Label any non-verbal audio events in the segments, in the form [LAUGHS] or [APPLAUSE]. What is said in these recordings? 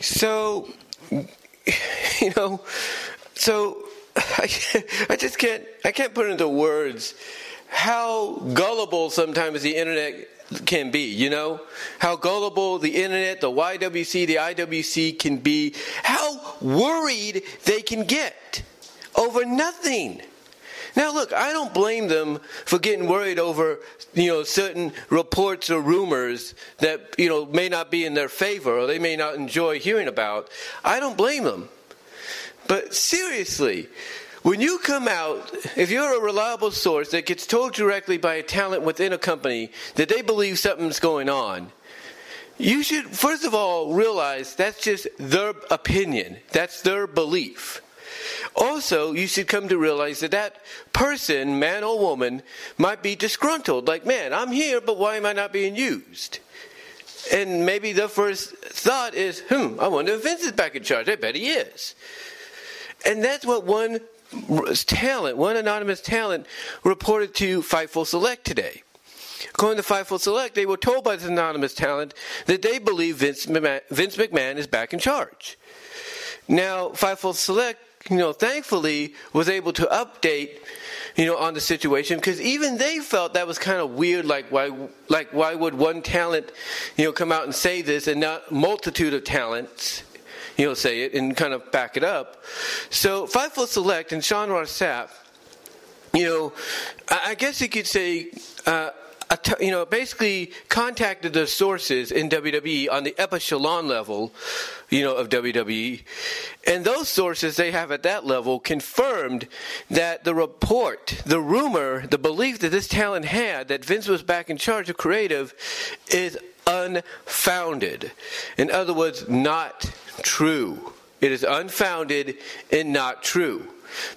So, [LAUGHS] you know, so I, [LAUGHS] I just can't I can't put into words how gullible sometimes the internet can be, you know? How gullible the internet, the YWC, the IWC can be, how worried they can get over nothing. Now, look, I don't blame them for getting worried over, you know, certain reports or rumors that, you know, may not be in their favor or they may not enjoy hearing about. I don't blame them. But seriously, when you come out, if you're a reliable source that gets told directly by a talent within a company that they believe something's going on, you should, first of all, realize that's just their opinion. That's their belief. Also, you should come to realize that that person, man or woman, might be disgruntled. Like, man, I'm here, but why am I not being used? And maybe the first thought is, hmm, I wonder if Vince is back in charge. I bet he is. And that's what one talent, one anonymous talent, reported to Fightful Select today. According to Fightful Select, they were told by this anonymous talent that they believe Vince McMahon, Vince McMahon is back in charge. Now, Fightful Select, you know, thankfully was able to update, you know, on the situation because even they felt that was kind of weird. Like why, like why would one talent, you know, come out and say this and not multitude of talents? you know, say it and kind of back it up. So Fightful Select and Sean Ross Sapp, you know, I guess you could say, uh, you know, basically contacted the sources in WWE on the echelon level, you know, of WWE, and those sources they have at that level confirmed that the report, the rumor, the belief that this talent had that Vince was back in charge of creative is unfounded. In other words, not true. It is unfounded and not true.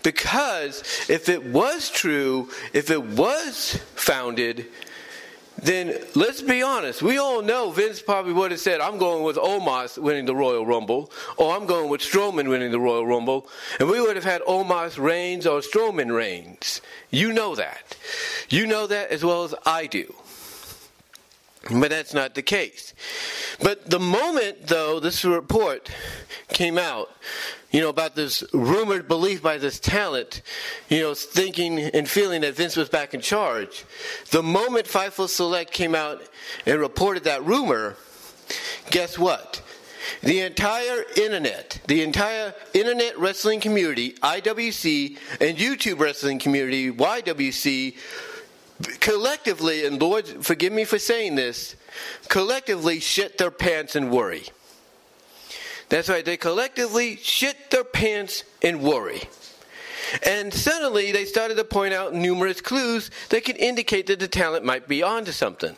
Because if it was true, if it was founded, then let's be honest. We all know Vince probably would have said, I'm going with Omos winning the Royal Rumble, or I'm going with Strowman winning the Royal Rumble, and we would have had Omos Reigns or Strowman Reigns. You know that. You know that as well as I do. But that's not the case. But the moment, though, this report came out, you know, about this rumored belief by this talent, you know, thinking and feeling that Vince was back in charge, the moment Fightful Select came out and reported that rumor, guess what? The entire internet, the entire internet wrestling community, IWC, and YouTube wrestling community, YWC, collectively, and Lord, forgive me for saying this, collectively shit their pants and worry. That's right, they collectively shit their pants and worry. And suddenly they started to point out numerous clues that could indicate that the talent might be onto something.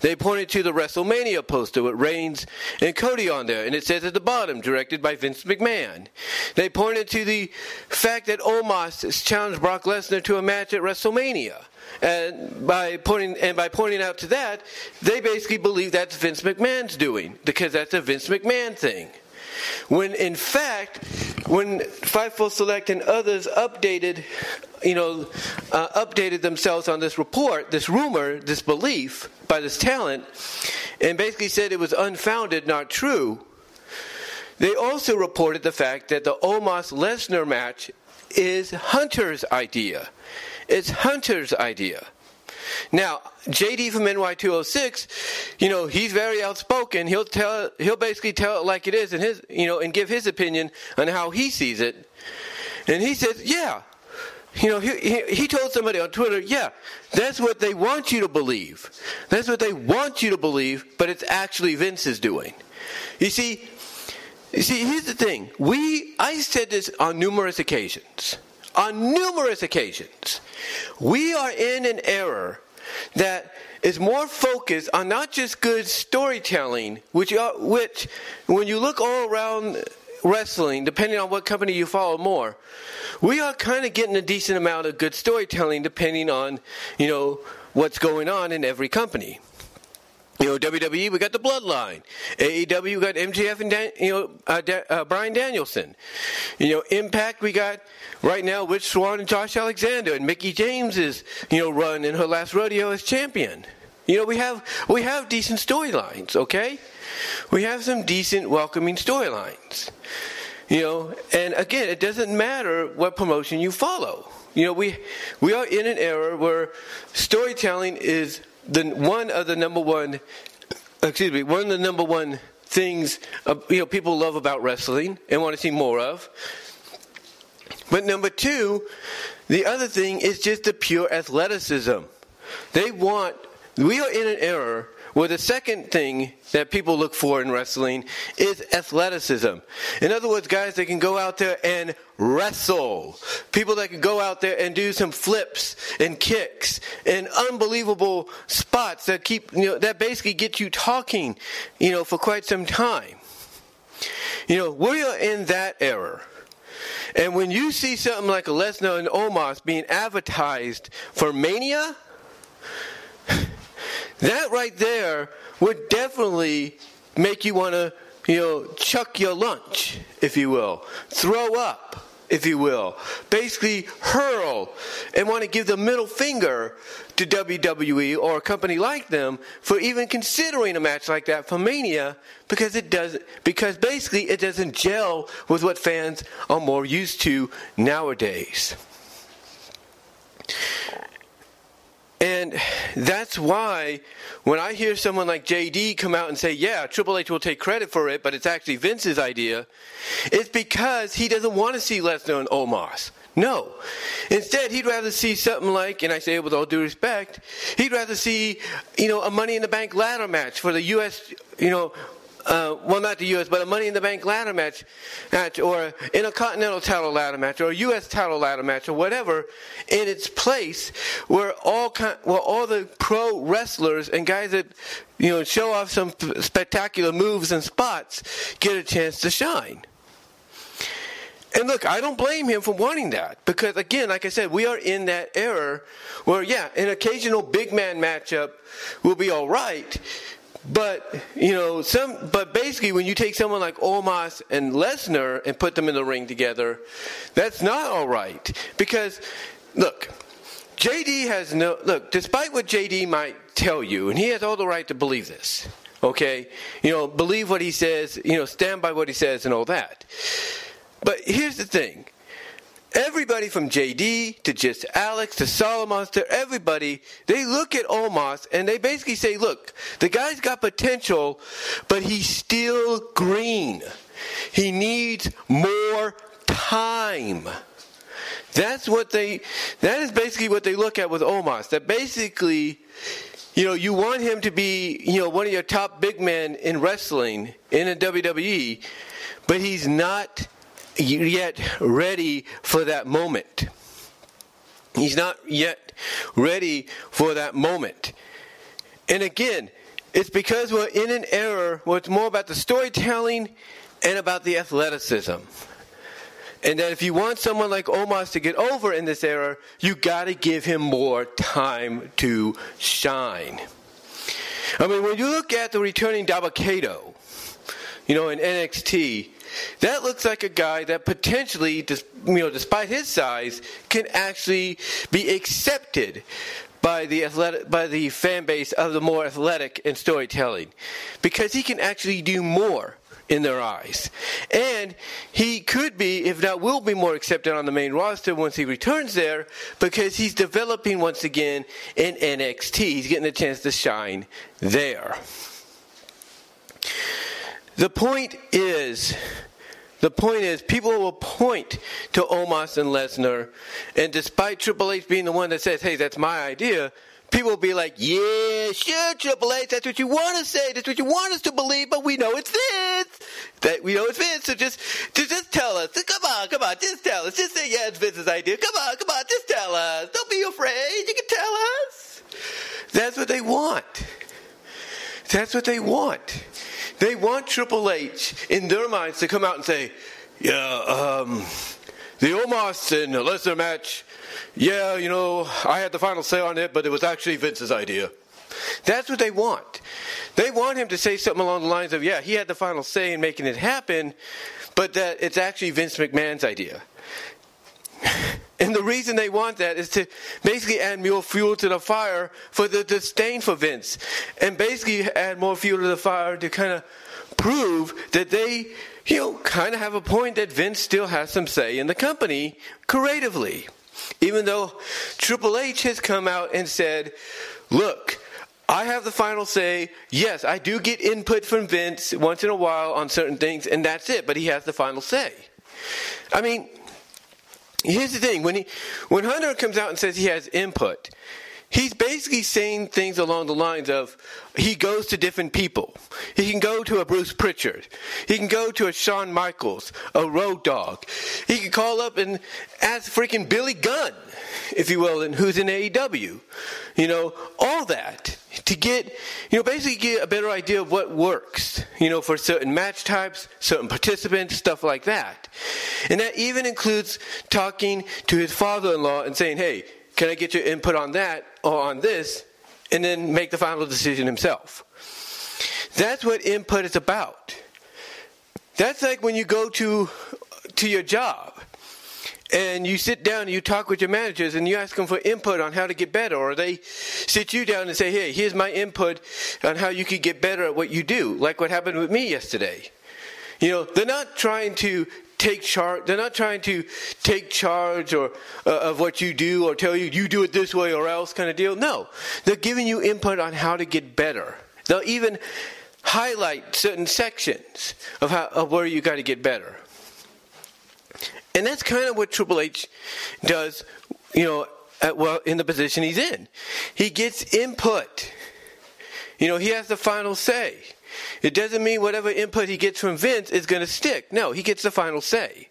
They pointed to the WrestleMania poster with Reigns and Cody on there, and it says at the bottom, directed by Vince McMahon. They pointed to the fact that Omos challenged Brock Lesnar to a match at WrestleMania. And by pointing and by pointing out to that, they basically believe that's Vince McMahon's doing because that's a Vince McMahon thing. When in fact, when Fightful Select and others updated, you know, uh, updated themselves on this report, this rumor, this belief by this talent, and basically said it was unfounded, not true. They also reported the fact that the Omos Lesnar match is Hunter's idea. It's Hunter's idea. Now, JD from NY206, you know, he's very outspoken. He'll tell, he'll basically tell it like it is, and his, you know, and give his opinion on how he sees it. And he says, yeah, you know, he, he, he told somebody on Twitter, yeah, that's what they want you to believe. That's what they want you to believe, but it's actually Vince is doing. You see, you see, here's the thing. We, I said this on numerous occasions on numerous occasions. We are in an era that is more focused on not just good storytelling, which, are, which when you look all around wrestling, depending on what company you follow more, we are kind of getting a decent amount of good storytelling depending on, you know, what's going on in every company. You know, WWE, we got the Bloodline. AEW, we got MJF and Dan, you know uh, da- uh, Bryan Danielson. You know, Impact, we got right now Rich Swann and Josh Alexander, and Mickie James is you know run in her last rodeo as champion. You know, we have we have decent storylines, okay? We have some decent, welcoming storylines. You know, and again, it doesn't matter what promotion you follow. You know, we we are in an era where storytelling is the one of the number one excuse me, one of the number one things uh, you know people love about wrestling and want to see more of. But number two, the other thing is just the pure athleticism. They want. We are in an era where the second thing that people look for in wrestling is athleticism. In other words, guys that can go out there and wrestle. People that can go out there and do some flips and kicks and unbelievable spots that keep, you know, that basically get you talking, you know, for quite some time. You know, we are in that era. And when you see something like a Lesnar and Omos being advertised for Mania, that right there would definitely make you want to, you know, chuck your lunch, if you will, throw up, if you will, basically hurl and want to give the middle finger to WWE or a company like them for even considering a match like that for Mania because it doesn't because basically it doesn't gel with what fans are more used to nowadays. And that's why when I hear someone like JD come out and say, yeah, Triple H will take credit for it, but it's actually Vince's idea, it's because he doesn't want to see Lesnar and Omos. No. Instead, he'd rather see something like, and I say it with all due respect, he'd rather see, you know, a Money in the Bank ladder match for the U.S., you know, uh, well, not the U.S., but a Money in the Bank ladder match, match, or in a Continental title ladder match, or a U.S. title ladder match, or whatever, in its place, where all where all the pro wrestlers and guys that you know show off some spectacular moves and spots get a chance to shine. And look, I don't blame him for wanting that because, again, like I said, we are in that era where, yeah, an occasional big man matchup will be all right, but you know, some. But basically, when you take someone like Omos and Lesnar and put them in the ring together, that's not all right. Because look, JD has no look. Despite what JD might tell you, and he has all the right to believe this. Okay, you know, believe what he says. You know, stand by what he says, and all that. But here's the thing everybody from JD to just Alex to Solomon to everybody, they look at Omos and they basically say, look, the guy's got potential, but he's still green. He needs more time. That's what they, that is basically what they look at with Omos. That basically, you know, you want him to be, you know, one of your top big men in wrestling in a WWE, but he's not yet ready for that moment. He's not yet ready for that moment. And again, it's because we're in an era where it's more about the storytelling and about the athleticism. And that if you want someone like Omos to get over in this era, you got to give him more time to shine. I mean, when you look at the returning Dabba-Kato, you know, in NXT, that looks like a guy that potentially, you know, despite his size, can actually be accepted by the athletic, by the fan base of the more athletic and storytelling, because he can actually do more in their eyes. And he could be, if not will be, more accepted on the main roster once he returns there because he's developing once again in NXT. He's getting a chance to shine there. The point is, the point is, people will point to Omos and Lesnar, and despite Triple H being the one that says, "Hey, that's my idea," people will be like, "Yeah, sure, Triple H, that's what you want to say, that's what you want us to believe, but we know it's Vince. That we know it's Vince, so just, just, just tell us. Come on, come on, just tell us. Just say yeah, it's Vince's idea. Come on, come on, just tell us. Don't be afraid. You can tell us." That's what they want. That's what they want. They want Triple H in their minds to come out and say, yeah, um, the Omos and Lesnar match, yeah, you know, I had the final say on it, but it was actually Vince's idea. That's what they want. They want him to say something along the lines of, yeah, he had the final say in making it happen, but that it's actually Vince McMahon's idea. And the reason they want that is to basically add more fuel to the fire for the disdain for Vince. And basically add more fuel to the fire to kind of prove that they, you know, kind of have a point that Vince still has some say in the company creatively. Even though Triple H has come out and said, look, I have the final say. Yes, I do get input from Vince once in a while on certain things, and that's it, but he has the final say. I mean, here's the thing when, he, when Hunter comes out and says he has input, he's basically saying things along the lines of he goes to different people. He can go to a Bruce Pritchard. He can go to a Shawn Michaels, a Road Dog. He can call up and ask freaking Billy Gunn, if you will, and who's in AEW. You know, all that to get, you know, basically get a better idea of what works, you know, for certain match types, certain participants, stuff like that. And that even includes talking to his father-in-law and saying, hey, can I get your input on that or on this? And then make the final decision himself. That's what input is about. That's like when you go to to your job and you sit down and you talk with your managers and you ask them for input on how to get better or they sit you down and say hey here's my input on how you could get better at what you do like what happened with me yesterday you know they're not trying to take charge. They're not trying to take charge or uh, of what you do or tell you you do it this way or else kind of deal. No, they're giving you input on how to get better. They'll even highlight certain sections of how of where you got to get better. And that's kind of what Triple H does, you know, at, well in the position he's in. He gets input. You know, he has the final say. It doesn't mean whatever input he gets from Vince is going to stick. No, he gets the final say.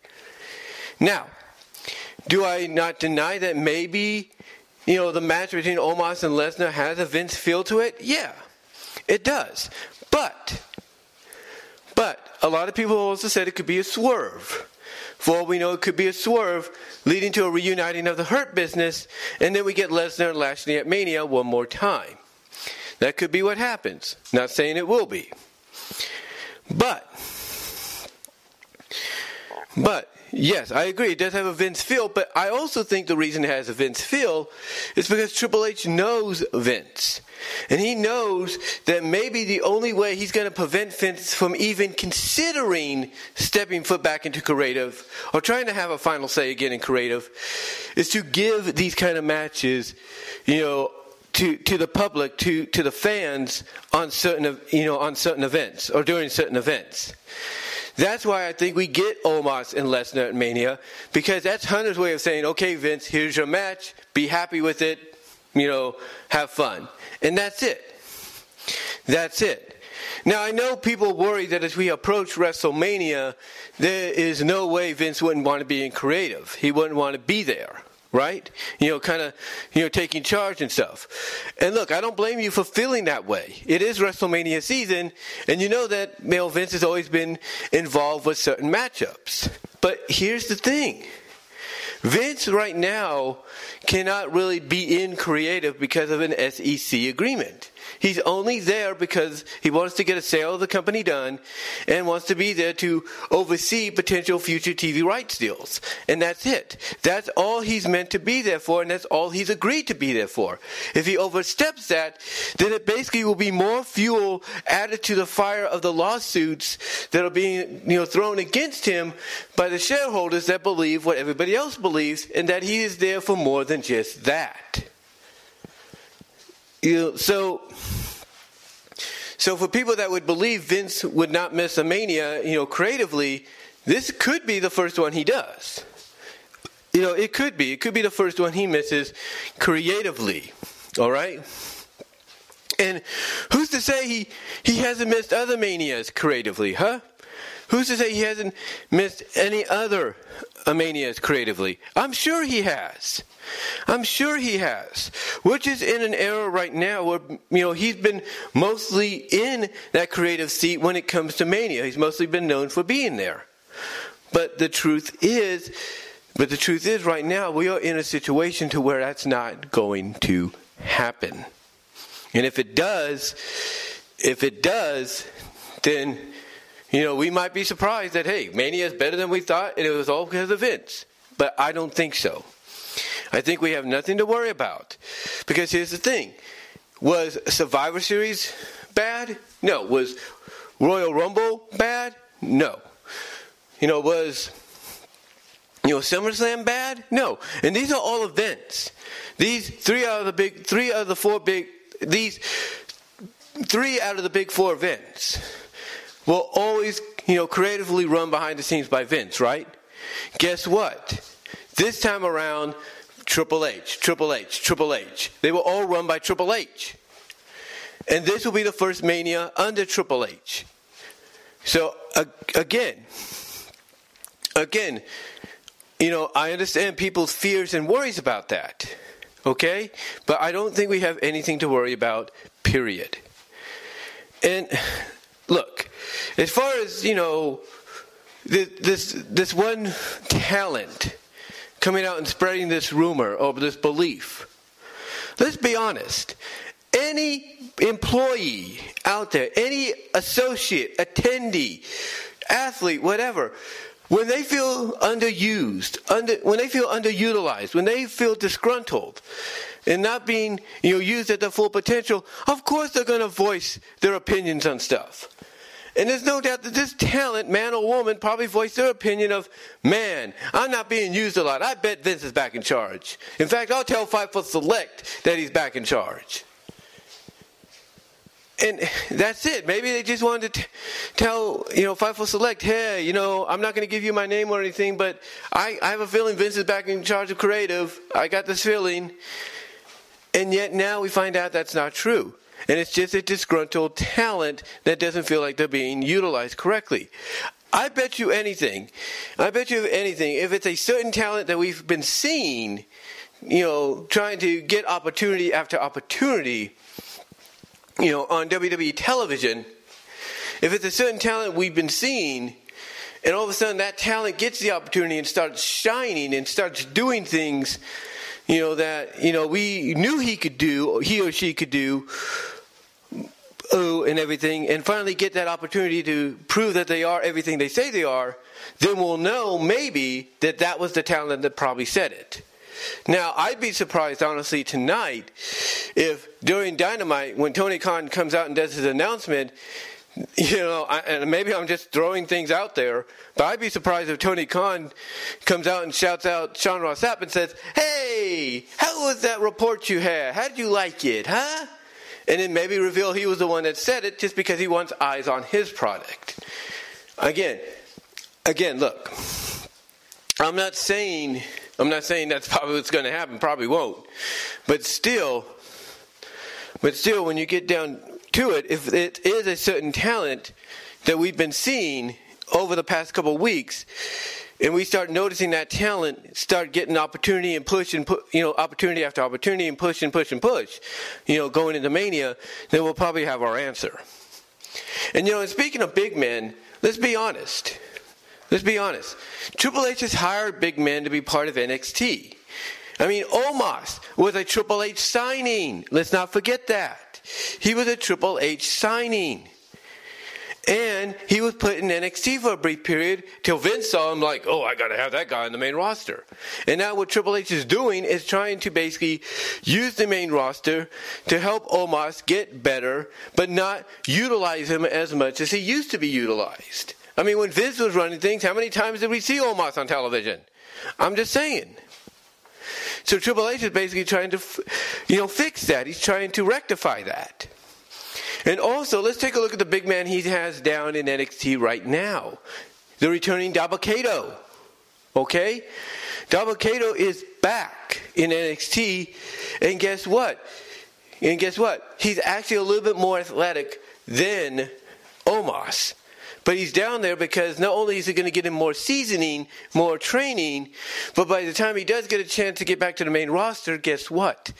Now, do I not deny that maybe, you know, the match between Omos and Lesnar has a Vince feel to it? Yeah, it does. But, but, a lot of people also said it could be a swerve. For all we know, it could be a swerve leading to a reuniting of the Hurt business, and then we get Lesnar and Lashley at Mania one more time. That could be what happens. Not saying it will be. But, but, yes, I agree. It does have a Vince feel, but I also think the reason it has a Vince feel is because Triple H knows Vince. And he knows that maybe the only way he's going to prevent Vince from even considering stepping foot back into creative or trying to have a final say again in creative is to give these kind of matches, you know, to, to the public, to, to the fans on certain, you know, on certain events or during certain events. That's why I think we get Omos and Lesnar at Mania because that's Hunter's way of saying, okay, Vince, here's your match. Be happy with it. You know, have fun. And that's it. That's it. Now, I know people worry that as we approach WrestleMania, there is no way Vince wouldn't want to be in creative. He wouldn't want to be there right? You know, kind of, you know, taking charge and stuff. And look, I don't blame you for feeling that way. It is WrestleMania season, and you know that Male Vince has always been involved with certain matchups. But here's the thing. Vince right now cannot really be in creative because of an SEC agreement. He's only there because he wants to get a sale of the company done and wants to be there to oversee potential future TV rights deals. And that's it. That's all he's meant to be there for, and that's all he's agreed to be there for. If he oversteps that, then it basically will be more fuel added to the fire of the lawsuits that are being you know, thrown against him by the shareholders that believe what everybody else believes, and that he is there for more than just that. You so so for people that would believe Vince would not miss a mania, you know, creatively, this could be the first one he does. You know, it could be. It could be the first one he misses creatively. All right? And who's to say he, he hasn't missed other manias creatively, huh? Who's to say he hasn't missed any other manias creatively? I'm sure he has. I'm sure he has. Which is in an era right now where, you know, he's been mostly in that creative seat when it comes to Mania. He's mostly been known for being there. But the truth is, but the truth is right now we are in a situation to where that's not going to happen. And if it does, if it does, then you know, we might be surprised that hey, Mania is better than we thought and it was all because of Vince. But I don't think so. I think we have nothing to worry about. Because here's the thing was Survivor Series bad? No. Was Royal Rumble bad? No. You know, was you know SummerSlam bad? No. And these are all events. These three out of the big three out of the four big these three out of the big four events will always, you know, creatively run behind the scenes by Vince, right? Guess what? This time around, Triple H, Triple H, Triple H. They will all run by Triple H. And this will be the first Mania under Triple H. So, uh, again, again, you know, I understand people's fears and worries about that. Okay? But I don't think we have anything to worry about, period. And look, as far as, you know, this this one talent coming out and spreading this rumor or this belief. Let's be honest. Any employee out there, any associate, attendee, athlete, whatever, when they feel underused, under, when they feel underutilized, when they feel disgruntled, and not being you know used at their full potential, of course they're going to voice their opinions on stuff. And there's no doubt that this talent, man or woman, probably voiced their opinion of, man, I'm not being used a lot. I bet Vince is back in charge. In fact, I'll tell Fightful Select that he's back in charge. And that's it. Maybe they just wanted to t- tell, you know, Fightful Select, hey, you know, I'm not going to give you my name or anything, but I, I have a feeling Vince is back in charge of creative. I got this feeling. And yet now we find out that's not true. And it's just a disgruntled talent that doesn't feel like they're being utilized correctly. I bet you anything, I bet you anything, if it's a certain talent that we've been seeing, you know, trying to get opportunity after opportunity, you know, on WWE television, if it's a certain talent we've been seeing, and all of a sudden that talent gets the opportunity and starts shining and starts doing things, you know, that, you know, we knew he could do, he or she could do, oh, and everything, and finally get that opportunity to prove that they are everything they say they are, then we'll know maybe that that was the talent that probably said it. Now, I'd be surprised, honestly, tonight if during Dynamite, when Tony Khan comes out and does his announcement, [LAUGHS] you know, I, and maybe I'm just throwing things out there, but I'd be surprised if Tony Khan comes out and shouts out Sean Ross Sapp and says, Hey, how was that report you had? How did you like it, huh? And then maybe reveal he was the one that said it just because he wants eyes on his product. Again, again, look, I'm not saying I'm not saying that's [LAUGHS] probably what's going to happen. Probably won't, but still, but still, when you get down to it, if it is a certain talent that we've been seeing over the past couple weeks, and we start noticing that talent start getting opportunity and push and put, you know, opportunity after opportunity and push and push and push, you know, going into mania, then we'll probably have our answer. And you know, and speaking of big men, let's be honest. Let's be honest. Triple H has hired big men to be part of NXT. I mean, Omos was a Triple H signing. Let's not forget that. He was a Triple H signing. And he was put in NXT for a brief period till Vince saw him like, oh, I got to have that guy on the main roster. And now what Triple H is doing is trying to basically use the main roster to help Omos get better, but not utilize him as much as he used to be utilized. I mean, when Vince was running things, how many times did we see Omos on television? I'm just saying. So Triple H is basically trying to, you know, fix that. He's trying to rectify that. And also, let's take a look at the big man he has down in NXT right now. The returning Dabba-Kato. Okay? Dabba-Kato is back in NXT, and guess what? And guess what? He's actually a little bit more athletic than Omos. But he's down there because not only is it going to get him more seasoning, more training, but by the time he does get a chance to get back to the main roster, guess what?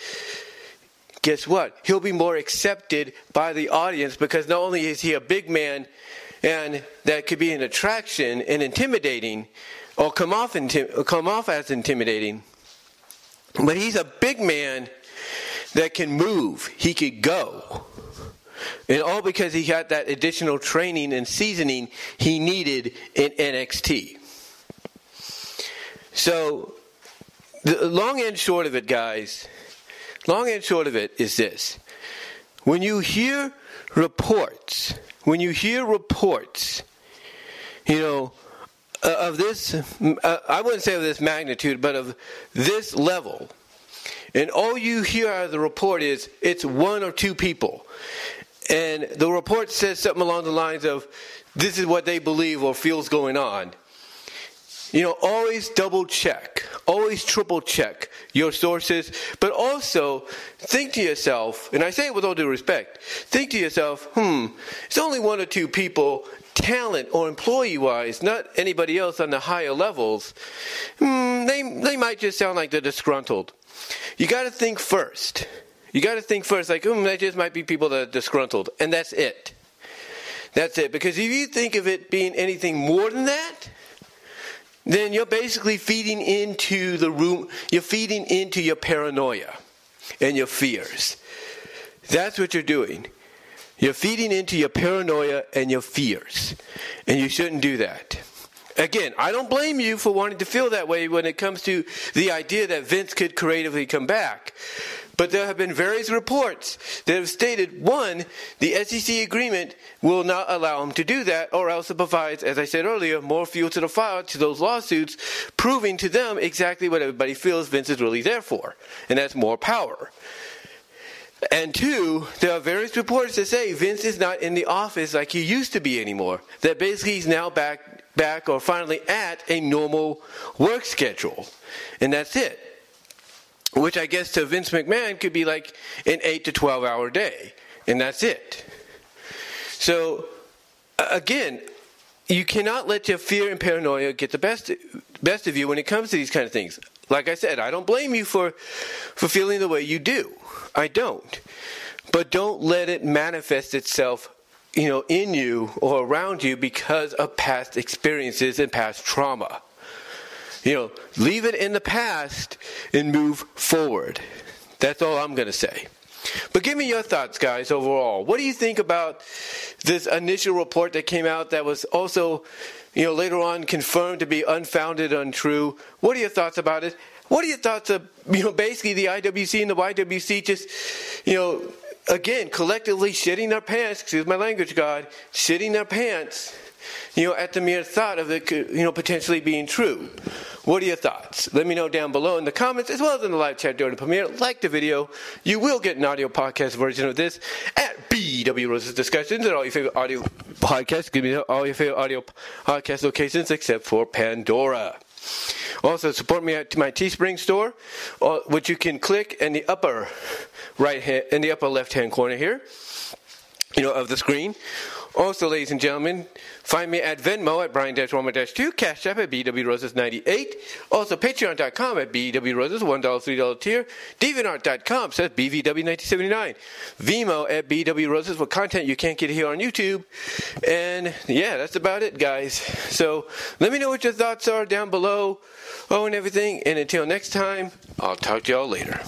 Guess what? He'll be more accepted by the audience because not only is he a big man and that could be an attraction and intimidating or come off, intim- come off as intimidating, but he's a big man that can move. He could go. And all because he got that additional training and seasoning he needed in NXT. So the long and short of it, guys, long and short of it is this. When you hear reports, when you hear reports, you know, uh, of this, uh, I wouldn't say of this magnitude, but of this level, and all you hear out of the report is it's one or two people. And the report says something along the lines of, this is what they believe or feels going on. You know, always double check, always triple check your sources, but also think to yourself, and I say it with all due respect, think to yourself, hmm, it's only one or two people, talent or employee wise, not anybody else on the higher levels. Hmm, they, they might just sound like they're disgruntled. You got to think first. You got to think first, like, hmm, that just might be people that are disgruntled, and that's it. That's it. Because if you think of it being anything more than that, then you're basically feeding into the room, you're feeding into your paranoia and your fears. That's what you're doing. You're feeding into your paranoia and your fears. And you shouldn't do that. Again, I don't blame you for wanting to feel that way when it comes to the idea that Vince could creatively come back. But there have been various reports that have stated one, the SEC agreement will not allow him to do that, or else it provides, as I said earlier, more fuel to the fire to those lawsuits, proving to them exactly what everybody feels Vince is really there for, and that's more power. And two, there are various reports that say Vince is not in the office like he used to be anymore. That basically he's now back, back or finally at a normal work schedule, and that's it which I guess to Vince McMahon could be like an 8 to 12 hour day, and that's it. So, again, you cannot let your fear and paranoia get the best best of you when it comes to these kind of things. Like I said, I don't blame you for for feeling the way you do. I don't. But don't let it manifest itself, you know, in you or around you because of past experiences and past trauma. You know, leave it in the past and move forward. That's all I'm going to say. But give me your thoughts, guys, overall. What do you think about this initial report that came out that was also, you know, later on confirmed to be unfounded, untrue? What are your thoughts about it? What are your thoughts of, you know, basically the IWC and the YWC just, you know, again, collectively shitting their pants, excuse my language, God, shitting their pants you know, at the mere thought of it, you know, potentially being true. What are your thoughts? Let me know down below in the comments as well as in the live chat during the premiere. Like the video. You will get an audio podcast version of this at BW Roses Discussions and all your favorite audio podcasts. Give me all your favorite audio podcast locations except for Pandora. Also, support me at my Teespring store, uh, which you can click in the upper right hand, in the upper left hand corner here, you know, of the screen. Also, ladies and gentlemen, find me at Venmo at Brian-Roma-2, Cash App at BWRoses98. Also, Patreon.com at BWRoses, $1, $3 tier. DeviantArt.com says BVW1979. Vimeo at BWRoses with content you can't get here on YouTube. And yeah, that's about it, guys. So let me know what your thoughts are down below. Oh, and everything. And until next time, I'll talk to y'all later.